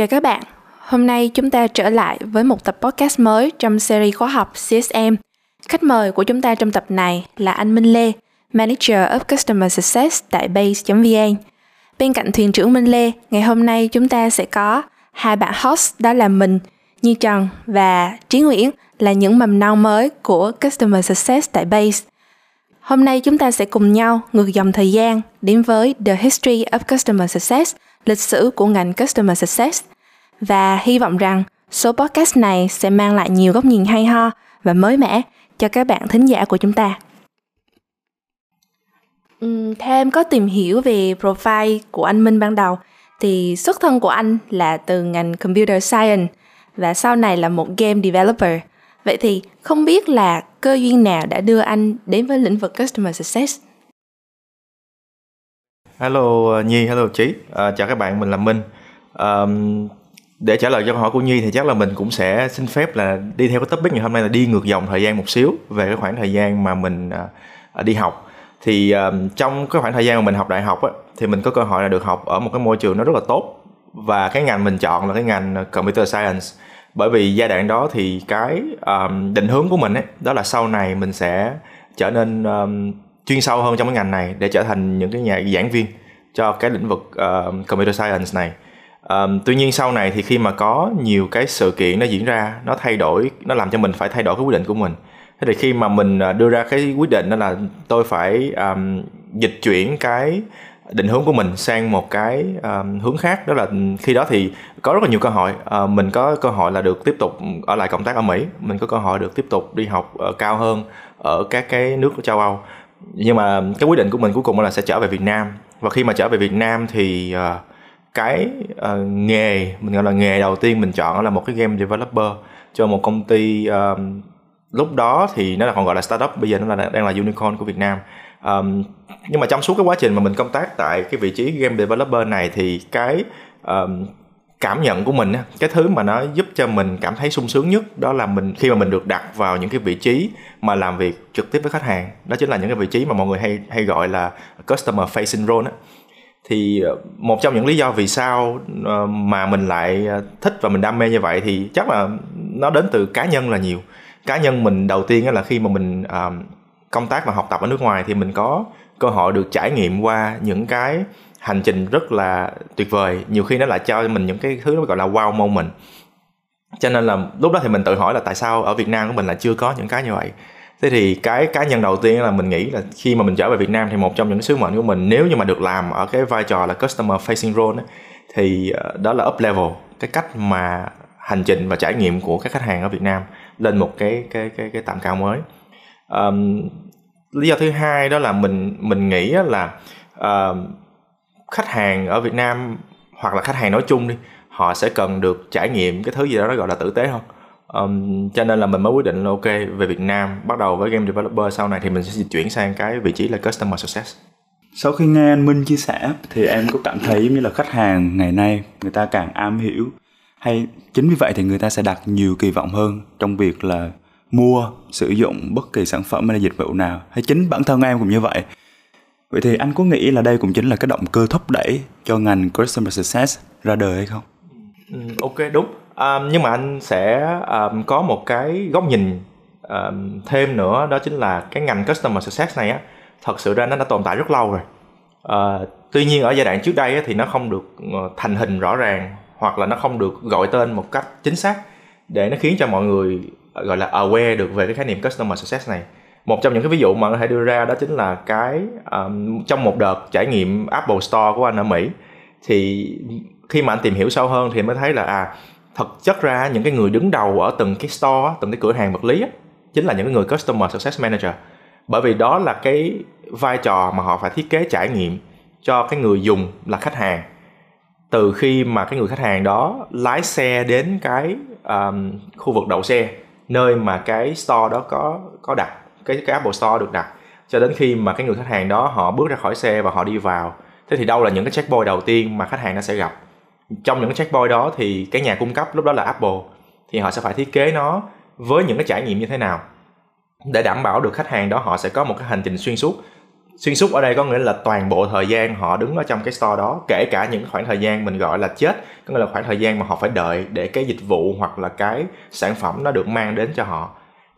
Chào các bạn, hôm nay chúng ta trở lại với một tập podcast mới trong series khóa học CSM. Khách mời của chúng ta trong tập này là anh Minh Lê, Manager of Customer Success tại Base.vn. Bên cạnh thuyền trưởng Minh Lê, ngày hôm nay chúng ta sẽ có hai bạn host đó là mình, Như Trần và Trí Nguyễn là những mầm non mới của Customer Success tại Base. Hôm nay chúng ta sẽ cùng nhau ngược dòng thời gian đến với The History of Customer Success, lịch sử của ngành Customer Success. Và hy vọng rằng số podcast này sẽ mang lại nhiều góc nhìn hay ho và mới mẻ cho các bạn thính giả của chúng ta. Uhm, có tìm hiểu về profile của anh Minh ban đầu thì xuất thân của anh là từ ngành Computer Science và sau này là một game developer. Vậy thì không biết là cơ duyên nào đã đưa anh đến với lĩnh vực Customer Success? Hello ờ, Nhi, hello Trí, à, ờ, chào các bạn, mình là Minh. À, để trả lời cho câu hỏi của Nhi thì chắc là mình cũng sẽ xin phép là đi theo cái topic ngày hôm nay là đi ngược dòng thời gian một xíu về cái khoảng thời gian mà mình à, đi học. Thì à, trong cái khoảng thời gian mà mình học đại học á, thì mình có cơ hội là được học ở một cái môi trường nó rất là tốt và cái ngành mình chọn là cái ngành Computer Science bởi vì giai đoạn đó thì cái um, định hướng của mình ấy đó là sau này mình sẽ trở nên um, chuyên sâu hơn trong cái ngành này để trở thành những cái nhà giảng viên cho cái lĩnh vực uh, computer science này. Um, tuy nhiên sau này thì khi mà có nhiều cái sự kiện nó diễn ra nó thay đổi nó làm cho mình phải thay đổi cái quyết định của mình. Thế thì khi mà mình ờ, đưa ra cái quyết định đó là tôi phải um, dịch chuyển cái định hướng của mình sang một cái um, hướng khác. Đó là khi đó thì có rất là nhiều cơ hội. Uh, mình có cơ hội là được tiếp tục ở lại công tác ở Mỹ. Mình có cơ hội được tiếp tục đi học uh, cao hơn ở các cái nước của châu Âu nhưng mà cái quyết định của mình cuối cùng là sẽ trở về Việt Nam. Và khi mà trở về Việt Nam thì uh, cái uh, nghề mình gọi là nghề đầu tiên mình chọn là một cái game developer cho một công ty uh, lúc đó thì nó là còn gọi là startup bây giờ nó là đang là unicorn của Việt Nam. Um, nhưng mà trong suốt cái quá trình mà mình công tác tại cái vị trí game developer này thì cái um, cảm nhận của mình cái thứ mà nó giúp cho mình cảm thấy sung sướng nhất đó là mình, khi mà mình được đặt vào những cái vị trí mà làm việc trực tiếp với khách hàng. Đó chính là những cái vị trí mà mọi người hay hay gọi là customer facing role á. Thì ờ, một trong những lý do vì sao ờ, mà mình lại ờ, thích và mình đam mê như vậy thì chắc là nó đến từ cá nhân là nhiều. Cá nhân mình đầu tiên là khi mà mình công tác và học tập ở nước ngoài thì mình có cơ hội được trải nghiệm qua những cái hành trình rất là tuyệt vời. Nhiều khi nó lại cho mình những cái thứ nó gọi là wow moment. Cho nên là lúc đó thì mình tự hỏi là tại sao ở Việt Nam của mình là chưa có những cái như vậy. Thế thì cái cá nhân đầu tiên là mình nghĩ là khi mà mình trở về Việt Nam thì một trong những sứ mệnh của mình nếu như mà được làm ở cái vai trò là customer facing role ấy, thì ờ, đó là up level cái cách mà hành trình và trải nghiệm của các khách hàng ở Việt Nam lên một cái cái cái cái tầm cao mới. Um, lý do thứ hai đó là mình mình nghĩ là uh, khách hàng ở Việt Nam hoặc là khách hàng nói chung đi họ sẽ cần được trải nghiệm cái thứ gì đó nó gọi là tử tế hơn um, cho nên là mình mới quyết định là ok về Việt Nam bắt đầu với game developer sau này thì mình sẽ dịch chuyển sang cái vị trí là customer success. Sau khi nghe anh Minh chia sẻ thì em có cảm thấy giống như là khách hàng ngày nay người ta càng am hiểu. Hay chính vì vậy thì người ta sẽ đặt nhiều kỳ vọng hơn trong việc là mua sử dụng bất kỳ sản phẩm hay dịch vụ nào. Hay chính bản thân em cũng như vậy vậy thì anh có nghĩ là đây cũng chính là cái động cơ thúc đẩy cho ngành customer success ra đời hay không? Ừ, ok đúng. Um, nhưng mà anh sẽ um, có một cái góc nhìn um, thêm nữa đó chính là cái ngành customer success này á thật sự ra nó đã tồn tại rất lâu rồi. Uh, tuy nhiên ở giai đoạn trước đây á, thì nó không được ờ, thành hình rõ ràng hoặc là nó không được gọi tên một cách chính xác để nó khiến cho mọi người gọi là aware được về cái khái niệm customer success này một trong những cái ví dụ mà có thể đưa ra đó chính là cái um, trong một đợt trải nghiệm Apple Store của anh ở Mỹ thì khi mà anh tìm hiểu sâu hơn thì mới thấy là à thật chất ra những cái người đứng đầu ở từng cái store từng cái cửa hàng vật lý chính là những cái người customer success manager. Bởi vì đó là cái vai trò mà họ phải thiết kế trải nghiệm cho cái người dùng là khách hàng. Từ khi mà cái người khách hàng đó lái xe đến cái um, khu vực đậu xe nơi mà cái store đó có có đặt cái cái Apple Store được đặt cho đến khi mà cái người khách hàng đó họ bước ra khỏi xe và họ đi vào, thế thì đâu là những cái checkpoint đầu tiên mà khách hàng nó sẽ gặp. Trong những cái checkpoint đó thì cái nhà cung cấp lúc đó là Apple, thì họ sẽ phải thiết kế nó với những cái trải nghiệm như thế nào. Để đảm bảo được khách hàng đó họ sẽ có một cái hành trình xuyên suốt. Xuyên suốt ở đây có nghĩa là toàn bộ thời gian họ đứng ở trong cái store đó, kể cả những khoảng thời gian mình gọi là chết, có nghĩa là khoảng thời gian mà họ phải đợi để cái dịch vụ hoặc là cái sản phẩm nó được mang đến cho họ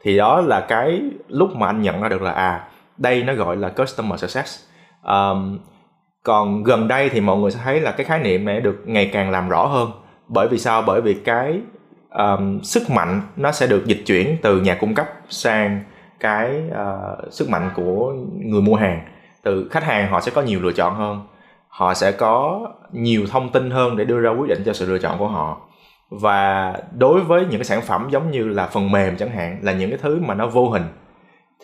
thì đó là cái lúc mà anh nhận ra được là à đây nó gọi là customer success. Um, còn gần đây thì mọi người sẽ thấy là cái khái niệm này được ngày càng làm rõ hơn. Bởi vì sao? Bởi vì cái um, sức mạnh nó sẽ được dịch chuyển từ nhà cung cấp sang cái uh, sức mạnh của người mua hàng. Từ khách hàng họ sẽ có nhiều lựa chọn hơn. Họ sẽ có nhiều thông tin hơn để đưa ra quyết định cho sự lựa chọn của họ và đối với những cái sản phẩm giống như là phần mềm chẳng hạn là những cái thứ mà nó vô hình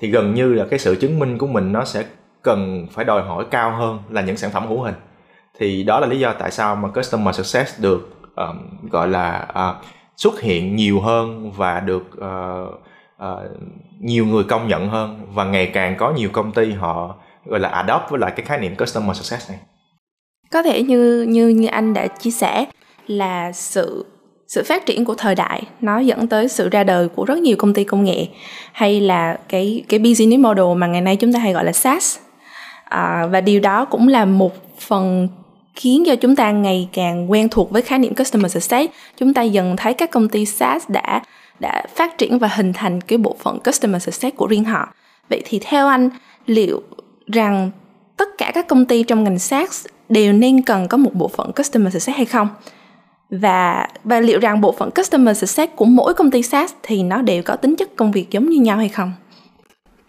thì gần như là cái sự chứng minh của mình nó sẽ cần phải đòi hỏi cao hơn là những sản phẩm hữu hình. Thì đó là lý do tại sao mà customer success được um, gọi là uh, xuất hiện nhiều hơn và được uh, uh, nhiều người công nhận hơn và ngày càng có nhiều công ty họ gọi là adopt với lại cái khái niệm customer success này. Có thể như như như anh đã chia sẻ là sự sự phát triển của thời đại nó dẫn tới sự ra đời của rất nhiều công ty công nghệ hay là cái cái business model mà ngày nay chúng ta hay gọi là SaaS. À, và điều đó cũng là một phần khiến cho chúng ta ngày càng quen thuộc với khái niệm customer success. Chúng ta dần thấy các công ty SaaS đã đã phát triển và hình thành cái bộ phận customer success của riêng họ. Vậy thì theo anh liệu rằng tất cả các công ty trong ngành SaaS đều nên cần có một bộ phận customer success hay không? Và và liệu rằng bộ phận customer success của mỗi công ty SaaS thì nó đều có tính chất công việc giống như nhau hay không?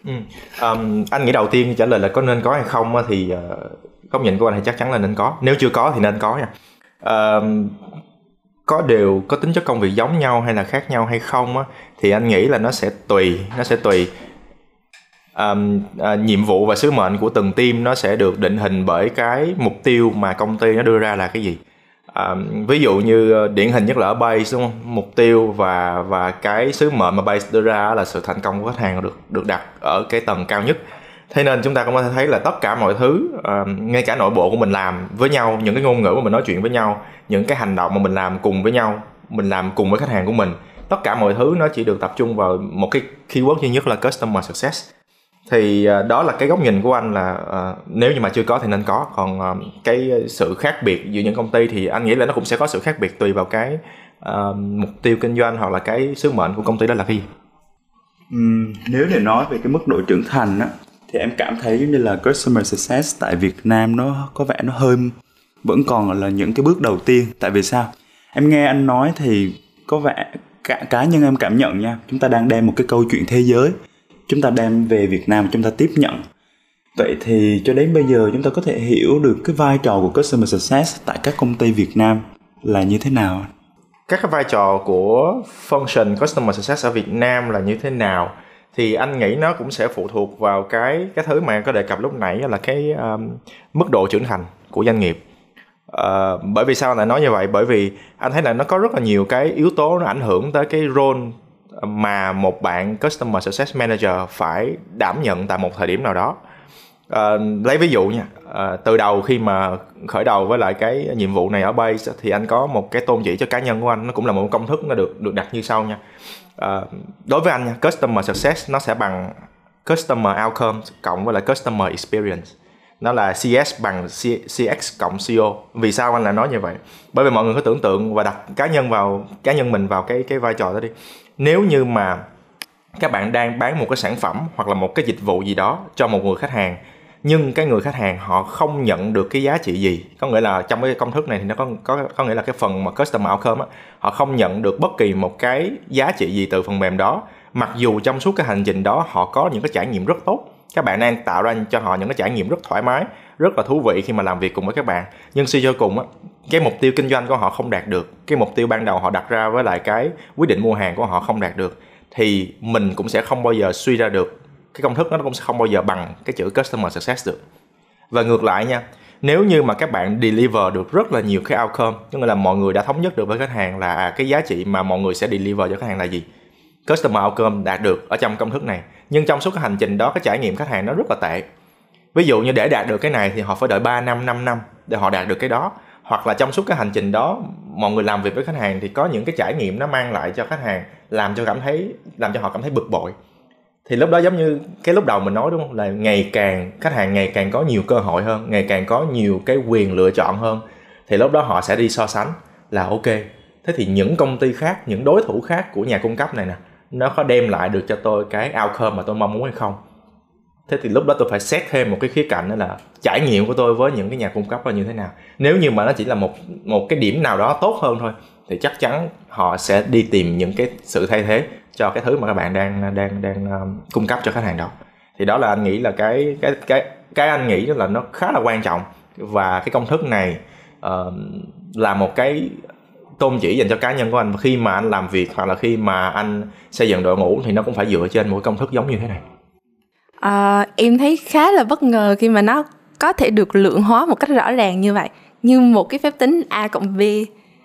Ừ. Um, anh nghĩ đầu tiên trả lời là có nên có hay không thì uh, góc nhìn của anh thì chắc chắn là nên có nếu chưa có thì nên có nha um, có đều có tính chất công việc giống nhau hay là khác nhau hay không á, thì anh nghĩ là nó sẽ tùy nó sẽ tùy um, uh, nhiệm vụ và sứ mệnh của từng team nó sẽ được định hình bởi cái mục tiêu mà công ty nó đưa ra là cái gì à, ví dụ như ờ, điển hình nhất là ở base đúng không? Mục tiêu và và cái sứ mệnh mà base đưa ra là sự thành công của khách hàng được được đặt ở cái tầng cao nhất. Thế nên chúng ta cũng có thể thấy là tất cả mọi thứ uh, ngay cả nội bộ của mình làm với nhau những cái ngôn ngữ mà mình nói chuyện với nhau những cái hành động mà mình làm cùng với nhau mình làm cùng với khách hàng của mình tất cả mọi thứ nó chỉ được tập trung vào một cái keyword duy nhất là customer success thì uh, đó là cái góc nhìn của anh là uh, nếu như mà chưa có thì nên có. Còn uh, cái sự khác biệt giữa những công ty thì anh nghĩ là nó cũng sẽ có sự khác biệt tùy vào cái uh, mục tiêu kinh doanh hoặc là cái sứ mệnh của công ty đó là cái gì. Uhm, nếu để nói về cái mức độ trưởng thành á thì em cảm thấy giống như là customer success tại Việt Nam nó có vẻ nó hơi vẫn còn là những cái bước đầu tiên. Tại vì sao? Em nghe anh nói thì có vẻ cả cá nhân em cảm nhận nha chúng ta đang đem một cái câu chuyện thế giới chúng ta đem về Việt Nam chúng ta tiếp nhận. Vậy thì cho đến bây giờ chúng ta có thể hiểu được cái vai trò của customer success tại các công ty Việt Nam là như thế nào? Các cái vai trò của function customer success ở Việt Nam là như thế nào? Thì anh nghĩ nó cũng sẽ phụ thuộc vào cái cái thứ mà em có đề cập lúc nãy là cái um, mức độ trưởng thành của doanh nghiệp. Uh, bởi vì sao lại nói như vậy? Bởi vì anh thấy là nó có rất là nhiều cái yếu tố nó ảnh hưởng tới cái role mà một bạn customer success manager phải đảm nhận tại một thời điểm nào đó. Uh, lấy ví dụ nha uh, từ đầu khi mà khởi đầu với lại cái nhiệm vụ này ở base thì anh có một cái tôn chỉ cho cá nhân của anh nó cũng là một công thức nó được được đặt như sau nha. Uh, đối với anh nha customer success nó sẽ bằng customer outcome cộng với lại customer experience nó là CS bằng CX cộng CO vì sao anh lại nói như vậy? Bởi vì mọi người có tưởng tượng và đặt cá nhân vào, cá nhân mình vào cái cái vai trò đó đi. Nếu như mà các bạn đang bán một cái sản phẩm hoặc là một cái dịch vụ gì đó cho một người khách hàng, nhưng cái người khách hàng họ không nhận được cái giá trị gì, có nghĩa là trong cái công thức này thì nó có có có nghĩa là cái phần mà customer outcome á, họ không nhận được bất kỳ một cái giá trị gì từ phần mềm đó. Mặc dù trong suốt cái hành trình đó họ có những cái trải nghiệm rất tốt các bạn đang tạo ra cho họ những cái trải nghiệm rất thoải mái rất là thú vị khi mà làm việc cùng với các bạn. Nhưng suy cho cùng á cái mục tiêu kinh doanh của họ không đạt được cái mục tiêu ban đầu họ đặt ra với lại cái quyết định mua hàng của họ không đạt được thì mình cũng sẽ không bao giờ suy ra được cái công thức nó cũng sẽ không bao giờ bằng cái chữ customer success được. Và ngược lại nha nếu như mà các bạn deliver được rất là nhiều cái outcome tức là mọi người đã thống nhất được với khách hàng là à, cái giá trị mà mọi người sẽ deliver cho khách hàng là gì? Customer outcome đạt được ở trong công thức này nhưng trong suốt cái hành trình đó, cái trải nghiệm khách hàng nó rất là tệ. Ví dụ như để đạt được cái này thì họ phải đợi 3 năm 5 năm để họ đạt được cái đó. Hoặc là trong suốt cái hành trình đó, mọi người làm việc với khách hàng thì có những cái trải nghiệm nó mang lại cho khách hàng, làm cho cảm thấy, làm cho họ cảm thấy bực bội. Thì lúc đó giống như cái lúc đầu mình nói đúng không? Là ngày càng, khách hàng ngày càng có nhiều cơ hội hơn, ngày càng có nhiều cái quyền lựa chọn hơn. Thì lúc đó họ sẽ đi so sánh là ok. Thế thì những công ty khác, những đối thủ khác của nhà cung cấp này nè nó có đem lại được cho tôi cái outcome mà tôi mong muốn hay không? Thế thì lúc đó tôi phải xét thêm một cái khía cạnh đó là trải nghiệm của tôi với những cái nhà cung cấp là như thế nào. Nếu như mà nó chỉ là một một cái điểm nào đó tốt hơn thôi thì chắc chắn họ sẽ đi tìm những cái sự thay thế cho cái thứ mà các bạn đang đang đang um, cung cấp cho khách hàng đó. Thì đó là anh nghĩ là cái cái cái cái anh nghĩ là nó khá là quan trọng. Và cái công thức này uh, là một cái tôn chỉ dành cho cá nhân của anh. Khi mà anh làm việc hoặc là khi mà anh xây dựng đội ngũ thì nó cũng phải dựa trên một công thức giống như thế này. À, em thấy khá là bất ngờ khi mà nó có thể được lượng hóa một cách rõ ràng như vậy như một cái phép tính a cộng b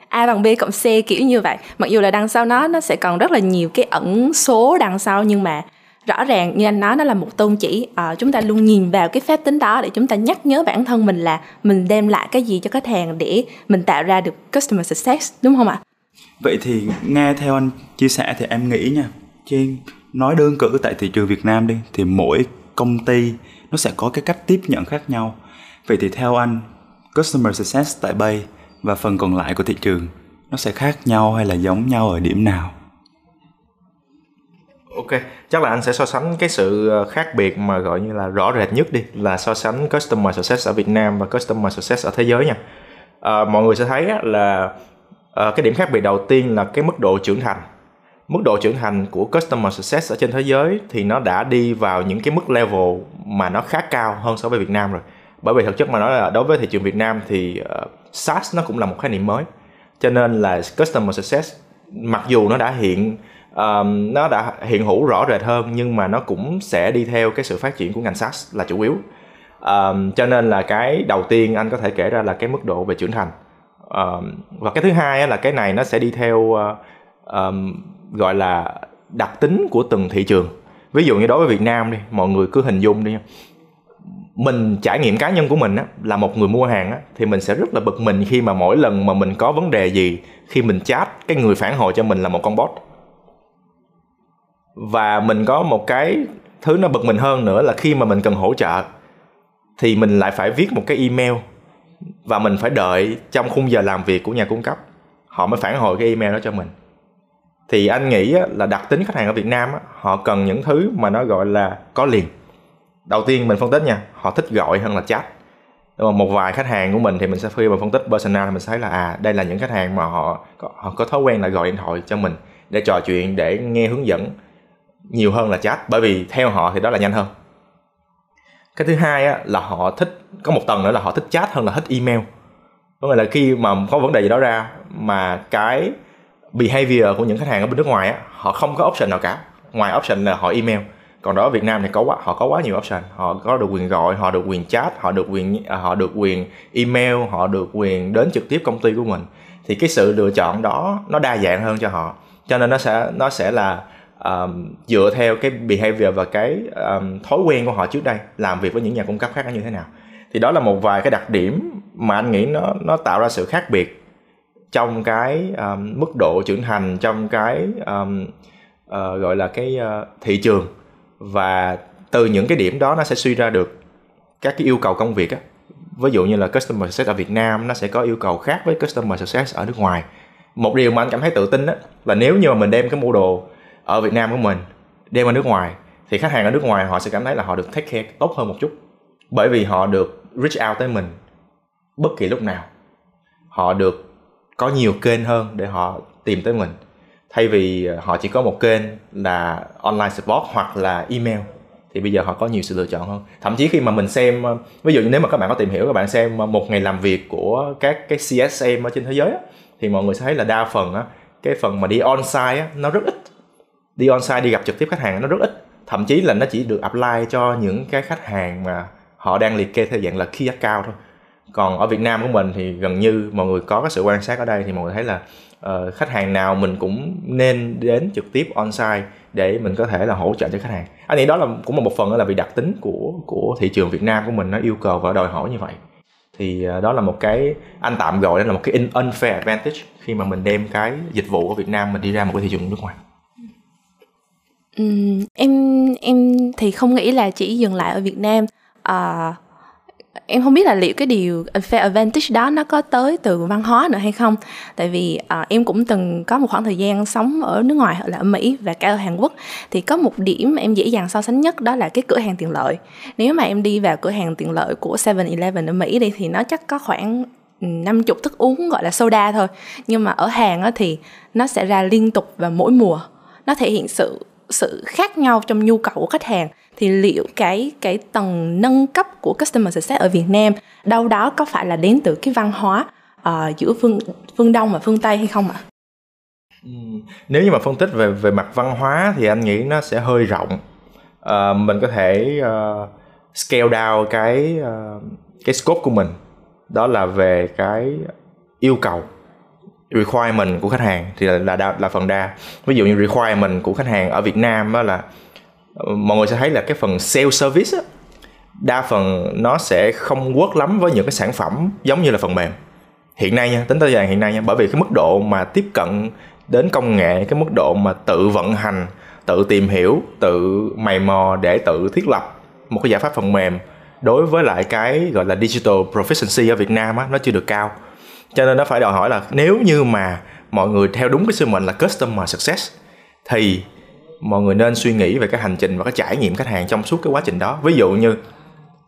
a bằng b cộng c kiểu như vậy. Mặc dù là đằng sau nó nó sẽ còn rất là nhiều cái ẩn số đằng sau nhưng mà rõ ràng như anh nói nó là một tôn chỉ. À, chúng ta luôn nhìn vào cái phép tính đó để chúng ta nhắc nhớ bản thân mình là mình đem lại cái gì cho khách hàng để mình tạo ra được customer success đúng không ạ? Vậy thì nghe theo anh chia sẻ thì em nghĩ nha trên nói đơn cử tại thị trường Việt Nam đi thì mỗi công ty nó sẽ có cái cách tiếp nhận khác nhau. Vậy thì theo anh customer success tại Bay và phần còn lại của thị trường nó sẽ khác nhau hay là giống nhau ở điểm nào? Ok, chắc là anh sẽ so sánh cái sự ờ, khác biệt mà gọi như là rõ rệt nhất đi là so sánh customer success ở Việt Nam và customer success ở thế giới nha. À, mọi người sẽ thấy là à, cái điểm khác biệt đầu tiên là cái mức độ trưởng thành. Mức độ trưởng thành của customer success ở trên thế giới thì nó đã đi vào những cái mức level mà nó khá cao hơn so với Việt Nam rồi. Bởi vì thực chất mà nói là đối với thị trường Việt Nam thì uh, SaaS nó cũng là một khái niệm mới. Cho nên là customer success mặc dù nó đã hiện um, nó đã hiện hữu rõ rệt hơn nhưng mà nó cũng sẽ đi theo cái sự phát triển của ngành SaaS là chủ yếu. Um, cho nên là cái đầu tiên anh có thể kể ra là cái mức độ về trưởng thành. Um, và cái thứ hai là cái này nó sẽ đi theo uh, um, gọi là đặc tính của từng thị trường. Ví dụ như đối với Việt Nam đi mọi người cứ hình dung đi mình trải nghiệm cá nhân của mình á, là một người mua hàng á, thì mình sẽ rất là bực mình khi mà mỗi lần mà mình có vấn đề gì khi mình chat cái người phản hồi cho mình là một con bot và mình có một cái thứ nó bực mình hơn nữa là khi mà mình cần hỗ trợ thì mình lại phải viết một cái email. Và mình phải đợi trong khung giờ làm việc của nhà cung cấp họ mới phản hồi cái email đó cho mình. Thì anh nghĩ là đặc tính khách hàng ở Việt Nam họ cần những thứ mà nó gọi là có liền. Đầu tiên mình phân tích nha họ thích gọi hơn là chat. Nhưng mà một vài khách hàng của mình thì mình sẽ khi mà phân tích personal thì mình sẽ thấy là à đây là những khách hàng mà họ có, họ có thói quen là gọi điện thoại cho mình để trò chuyện để nghe hướng dẫn nhiều hơn là chat bởi vì theo họ thì đó là nhanh hơn. Cái thứ hai á, là họ thích có một tầng nữa là họ thích chat hơn là thích email. Có nghĩa là khi mà có vấn đề gì đó ra mà cái behavior của những khách hàng ở bên nước ngoài á, họ không có option nào cả. Ngoài option là họ email. Còn đó ở Việt Nam thì có quá họ có quá nhiều option. Họ có được quyền gọi họ được quyền chat họ được quyền à, họ được quyền email họ được quyền đến trực tiếp công ty của mình. Thì cái sự lựa chọn đó nó đa dạng hơn cho họ. Cho nên nó sẽ nó sẽ là um, dựa theo cái behavior và cái um, thói quen của họ trước đây làm việc với những nhà cung cấp khác như thế nào. Thì đó là một vài cái đặc điểm mà anh nghĩ nó nó tạo ra sự khác biệt trong cái um, mức độ trưởng thành trong cái um, uh, gọi là cái uh, thị trường. Và từ những cái điểm đó nó sẽ suy ra được các cái yêu cầu công việc á. Ví dụ như là customer success ở Việt Nam nó sẽ có yêu cầu khác với customer success ở nước ngoài. Một điều mà anh cảm thấy tự tin á là nếu như mà mình đem cái mô đồ ở Việt Nam của mình, đem ra nước ngoài, thì khách hàng ở nước ngoài họ sẽ cảm thấy là họ được take care tốt hơn một chút. Bởi vì họ được reach out tới mình bất kỳ lúc nào. Họ được có nhiều kênh hơn để họ tìm tới mình. Thay vì ờ, họ chỉ có một kênh là online support hoặc là email, thì bây giờ họ có nhiều sự lựa chọn hơn. Thậm chí khi mà mình xem ờ, ví dụ như nếu mà các bạn có tìm hiểu, các bạn xem ờ, một ngày làm việc của các cái CSM ở trên thế giới thì mọi người sẽ thấy là đa phần á, cái phần mà đi on site á, nó rất ít đi on site đi gặp trực tiếp khách hàng nó rất ít. Thậm chí là nó chỉ được apply cho những cái khách hàng mà họ đang liệt kê theo dạng là key account thôi. Còn ở Việt Nam của mình thì gần như mọi người có cái sự quan sát ở đây thì mọi người thấy là uh, khách hàng nào mình cũng nên đến trực tiếp on site để mình có thể là hỗ trợ cho khách hàng. Anh nghĩ đó là cũng là một phần là vì đặc tính của của thị trường Việt Nam của mình nó yêu cầu và đòi hỏi như vậy. Thì uh, đó là một cái anh tạm gọi đó là một cái unfair advantage khi mà mình đem cái dịch vụ của Việt Nam mình đi ra một cái thị trường nước ngoài. Em em thì không nghĩ là chỉ dừng lại ở Việt Nam. À, em không biết là liệu cái điều unfair advantage đó nó có tới từ văn hóa nữa hay không. Tại vì à, em cũng từng có một khoảng thời gian sống ở nước ngoài là ở mỹ và cả ở hàn quốc. Thì có một điểm em dễ dàng so sánh nhất đó là cái cửa hàng tiện lợi. Nếu mà em đi vào cửa hàng tiện lợi của 7-Eleven ở mỹ đi thì nó chắc có khoảng năm chục thức uống gọi là soda thôi. Nhưng mà ở Hàn thì nó sẽ ra liên tục và mỗi mùa. Nó thể hiện sự sự khác nhau trong nhu cầu của khách hàng thì liệu cái cái tầng nâng cấp của customer success ở Việt Nam đâu đó có phải là đến từ cái văn hóa uh, giữa phương phương Đông và phương Tây hay không ạ? Ừ, nếu như mà phân tích về về mặt văn hóa thì anh nghĩ nó sẽ hơi rộng. Uh, mình có thể uh, scale down cái uh, cái scope của mình đó là về cái yêu cầu requirement của khách hàng thì là là, là phần đa. Ví dụ như requirement của khách hàng ở Việt Nam đó là ờ, mọi người sẽ thấy là cái phần sales service đó, đa phần nó sẽ không work lắm với những cái sản phẩm giống như là phần mềm. Hiện nay nha tính tới giờ hiện nay nha bởi vì cái mức độ mà tiếp cận đến công nghệ cái mức độ mà tự vận hành tự tìm hiểu tự mày mò để tự thiết lập một cái giải pháp phần mềm đối với lại cái gọi là digital proficiency ở Việt Nam á nó chưa được cao cho nên nó phải đòi hỏi là nếu như mà mọi người theo đúng cái sứ mệnh là customer success, thì mọi người nên suy nghĩ về cái hành trình và cái trải nghiệm khách hàng trong suốt cái quá trình đó. Ví dụ như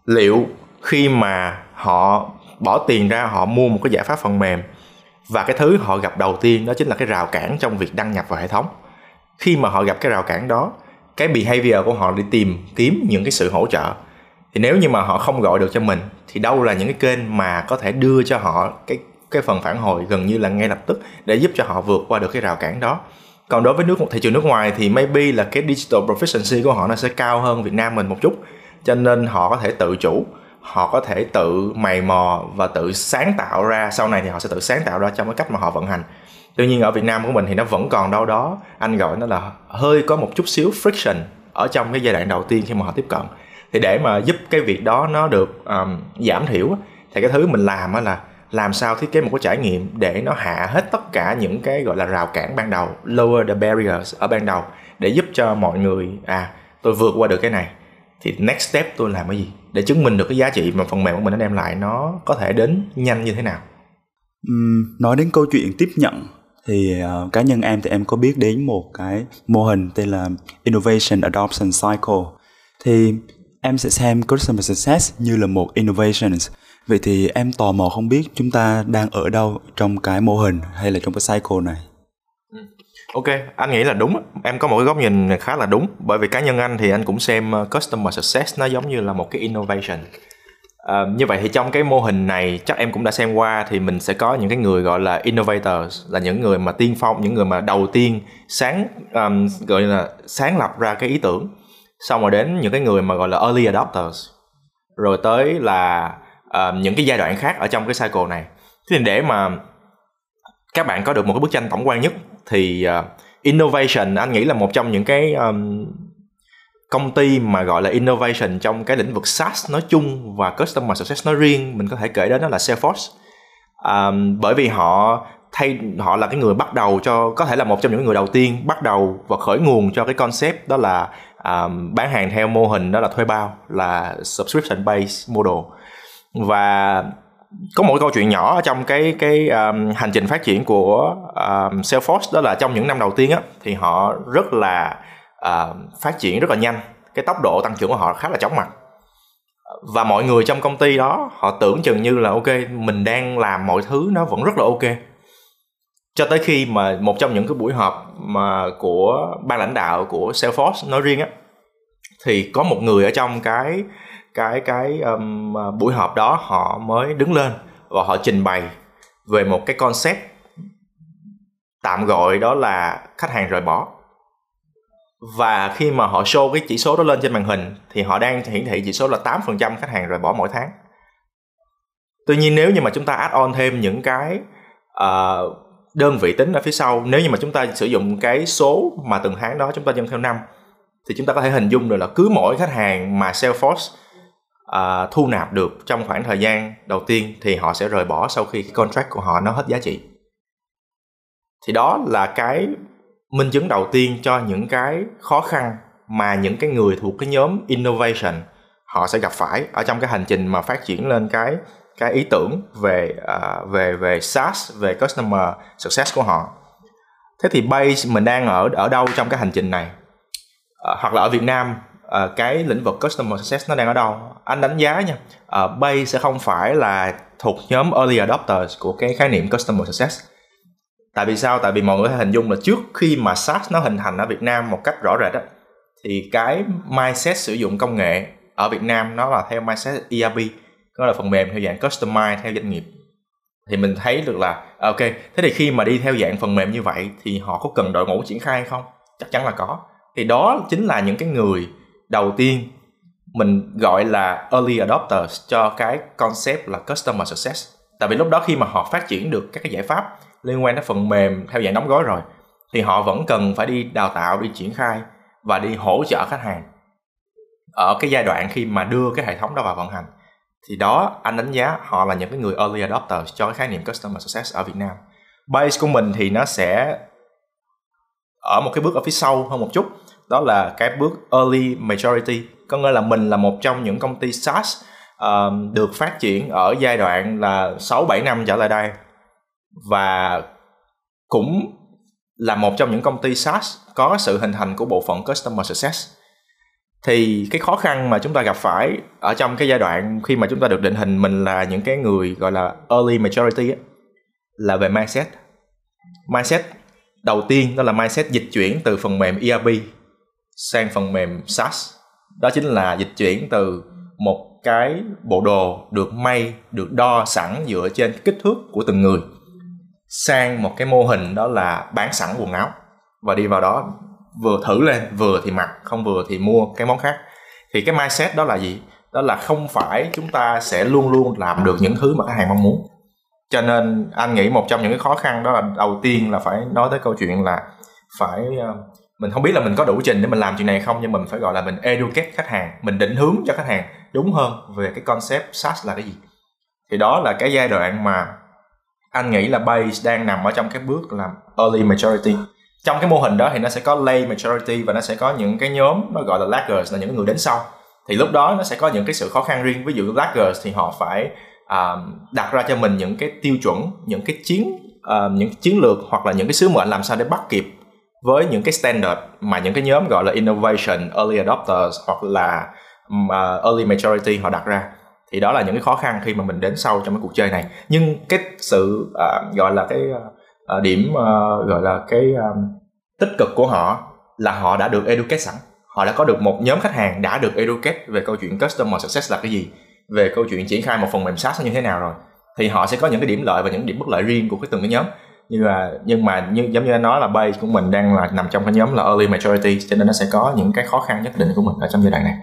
liệu khi mà họ bỏ tiền ra, họ mua một cái giải pháp phần mềm và cái thứ họ gặp đầu tiên đó chính là cái rào cản trong việc đăng nhập vào hệ thống. Khi mà họ gặp cái rào cản đó, cái behavior của họ đi tìm kiếm những cái sự hỗ trợ. Thì nếu như mà họ không gọi được cho mình, thì đâu là những cái kênh mà có thể đưa cho họ cái cái phần phản hồi gần như là ngay lập tức để giúp cho họ vượt qua được cái rào cản đó. Còn đối với nước thị trường nước ngoài thì maybe là cái digital proficiency của họ nó sẽ cao hơn Việt Nam mình một chút. Cho nên họ có thể tự chủ họ có thể tự mày mò và tự sáng tạo ra sau này thì họ sẽ tự sáng tạo ra trong cái cách mà họ vận hành. Tuy nhiên ở Việt Nam của mình thì nó vẫn còn đâu đó anh gọi nó là hơi có một chút xíu friction ở trong cái giai đoạn đầu tiên khi mà họ tiếp cận. Thì để mà giúp cái việc đó nó được um, giảm thiểu thì cái thứ mình làm là làm sao thiết kế một cái trải nghiệm để nó hạ hết tất cả những cái gọi là rào cản ban đầu lower the barriers ở ban đầu để giúp cho mọi người à tôi vượt qua được cái này. Thì next step tôi làm cái gì? Để chứng minh được cái giá trị mà phần mềm của mình nó đem lại nó có thể đến nhanh như thế nào. Uhm, nói đến câu chuyện tiếp nhận thì uh, cá nhân em thì em có biết đến một cái mô hình tên là innovation adoption cycle. Thì em sẽ xem customer success như là một innovations. Vậy thì em tò mò không biết chúng ta đang ở đâu trong cái mô hình hay là trong cái cycle này? Ok, anh nghĩ là đúng. Em có một cái góc nhìn khá là đúng. Bởi vì cá nhân anh thì anh cũng xem ờ, customer success nó giống như là một cái innovation. À, như vậy thì trong cái mô hình này chắc em cũng đã xem qua thì mình sẽ có những cái người gọi là innovators là những người mà tiên phong những người mà đầu tiên sáng um, gọi là sáng lập ra cái ý tưởng xong rồi đến những cái người mà gọi là early adopters rồi tới là uh, những cái giai đoạn khác ở trong cái cycle này. Thế thì để mà các bạn có được một cái bức tranh tổng quan nhất thì uh, innovation anh nghĩ là một trong những cái um, công ty mà gọi là innovation trong cái lĩnh vực SaaS nói chung và customer success nói riêng mình có thể kể đến đó là Salesforce. Um, bởi vì họ thay họ là cái người bắt đầu cho có thể là một trong những người đầu tiên bắt đầu và khởi nguồn cho cái concept đó là um, bán hàng theo mô hình đó là thuê bao là subscription based model và có một câu chuyện nhỏ ở trong cái cái um, hành trình phát triển của um, Salesforce đó là trong những năm đầu tiên á thì họ rất là uh, phát triển rất là nhanh. Cái tốc độ tăng trưởng của họ khá là chóng mặt. Và mọi người trong công ty đó họ tưởng chừng như là ok mình đang làm mọi thứ nó vẫn rất là ok. Cho tới khi mà một trong những cái buổi họp mà của ban lãnh đạo của Salesforce nói riêng á thì có một người ở trong cái cái cái um, à, buổi họp đó họ mới đứng lên và họ trình bày về một cái concept tạm gọi đó là khách hàng rời bỏ và khi mà họ show cái chỉ số đó lên trên màn hình thì họ đang hiển thị chỉ số là 8% khách hàng rời bỏ mỗi tháng. Tuy nhiên nếu như mà chúng ta add on thêm những cái uh, đơn vị tính ở phía sau, nếu như mà chúng ta sử dụng cái số mà từng tháng đó chúng ta nhân theo năm thì chúng ta có thể hình dung được là cứ mỗi khách hàng mà Salesforce uh, thu nạp được trong khoảng thời gian đầu tiên thì họ sẽ rời bỏ sau khi cái contract của họ nó hết giá trị. Thì đó là cái minh chứng đầu tiên cho những cái khó khăn mà những cái người thuộc cái nhóm innovation họ sẽ gặp phải ở trong cái hành trình mà phát triển lên cái cái ý tưởng về uh, về về SaaS về customer success của họ. Thế thì base mình đang ở ở đâu trong cái hành trình này? Uh, hoặc là ở Việt Nam? Uh, cái lĩnh vực customer success nó đang ở đâu? Anh đánh giá nha. Uh, bay sẽ không phải là thuộc nhóm early adopters của cái khái niệm customer success. Tại vì sao? Tại vì mọi người hình dung là trước khi mà SaaS nó hình thành ở Việt Nam một cách rõ rệt đó thì cái mindset sử dụng công nghệ ở Việt Nam nó là theo mindset ERP nó là phần mềm theo dạng customize theo doanh nghiệp. Thì mình thấy được là à, ok thế thì khi mà đi theo dạng phần mềm như vậy thì họ có cần đội ngũ triển khai không? Chắc chắn là có. Thì đó chính là những cái người đầu tiên mình gọi là early adopters cho cái concept là customer success. Tại vì lúc đó khi mà họ phát triển được các cái giải pháp liên quan đến phần mềm theo dạng đóng gói rồi, thì họ vẫn cần phải đi đào tạo, đi triển khai và đi hỗ trợ khách hàng. Ở cái giai đoạn khi mà đưa cái hệ thống đó vào vận hành, thì đó, anh đánh giá họ là những cái người early adopters cho cái khái niệm customer success ở Việt Nam. Base của mình thì nó sẽ ở một cái bước ở phía sau hơn một chút đó là cái bước early majority. Có nghĩa là mình là một trong những công ty SaaS uh, được phát triển ở giai đoạn là 6 7 năm trở lại đây. Và cũng là một trong những công ty SaaS có sự hình thành của bộ phận Customer Success. Thì cái khó khăn mà chúng ta gặp phải ở trong cái giai đoạn khi mà chúng ta được định hình mình là những cái người gọi là early majority ấy, là về mindset. Mindset đầu tiên đó là mindset dịch chuyển từ phần mềm ERP sang phần mềm SaaS. Đó chính là dịch chuyển từ một cái bộ đồ được may, được đo sẵn dựa trên kích thước của từng người, sang một cái mô hình đó là bán sẵn quần áo. Và đi vào đó, vừa thử lên, vừa thì mặc, không vừa thì mua cái món khác. Thì cái mindset đó là gì? Đó là không phải chúng ta sẽ luôn luôn làm được những thứ mà khách hàng mong muốn. Cho nên anh nghĩ một trong những cái khó khăn đó là đầu tiên là phải nói tới câu chuyện là phải ờ, mình không biết là mình có đủ trình để mình làm chuyện này không nhưng mình phải gọi là mình educate khách hàng mình định hướng cho khách hàng đúng hơn về cái concept SaaS là cái gì. Thì đó là cái giai đoạn mà anh nghĩ là base đang nằm ở trong cái bước là early majority trong cái mô hình đó thì nó sẽ có late majority và nó sẽ có những cái nhóm nó gọi là laggers là những người đến sau. Thì lúc đó nó sẽ có những cái sự khó khăn riêng. Ví dụ laggers thì họ phải uh, đặt ra cho mình những cái tiêu chuẩn những cái chiến uh, những chiến lược hoặc là những cái sứ mệnh làm sao để bắt kịp với những cái standard mà những cái nhóm gọi là innovation early adopters hoặc là à, early majority họ đặt ra. Thì đó là những cái khó khăn khi mà mình đến sâu trong cái cuộc chơi này. Nhưng cái sự uh, gọi là cái uh, điểm uh, gọi là cái um, tích cực của họ là họ đã được educate sẵn. Họ đã có được một nhóm khách hàng đã được educate về câu chuyện customer success là cái gì về câu chuyện triển khai một phần mềm SaaS như thế nào rồi. Thì họ sẽ có những cái điểm lợi và những điểm bất lợi riêng của cái từng cái nhóm như là, nhưng mà như, giống như anh nói là base của mình đang là nằm trong cái nhóm là early majority, cho nên nó sẽ có những cái khó khăn nhất định của mình ở trong giai đoạn này.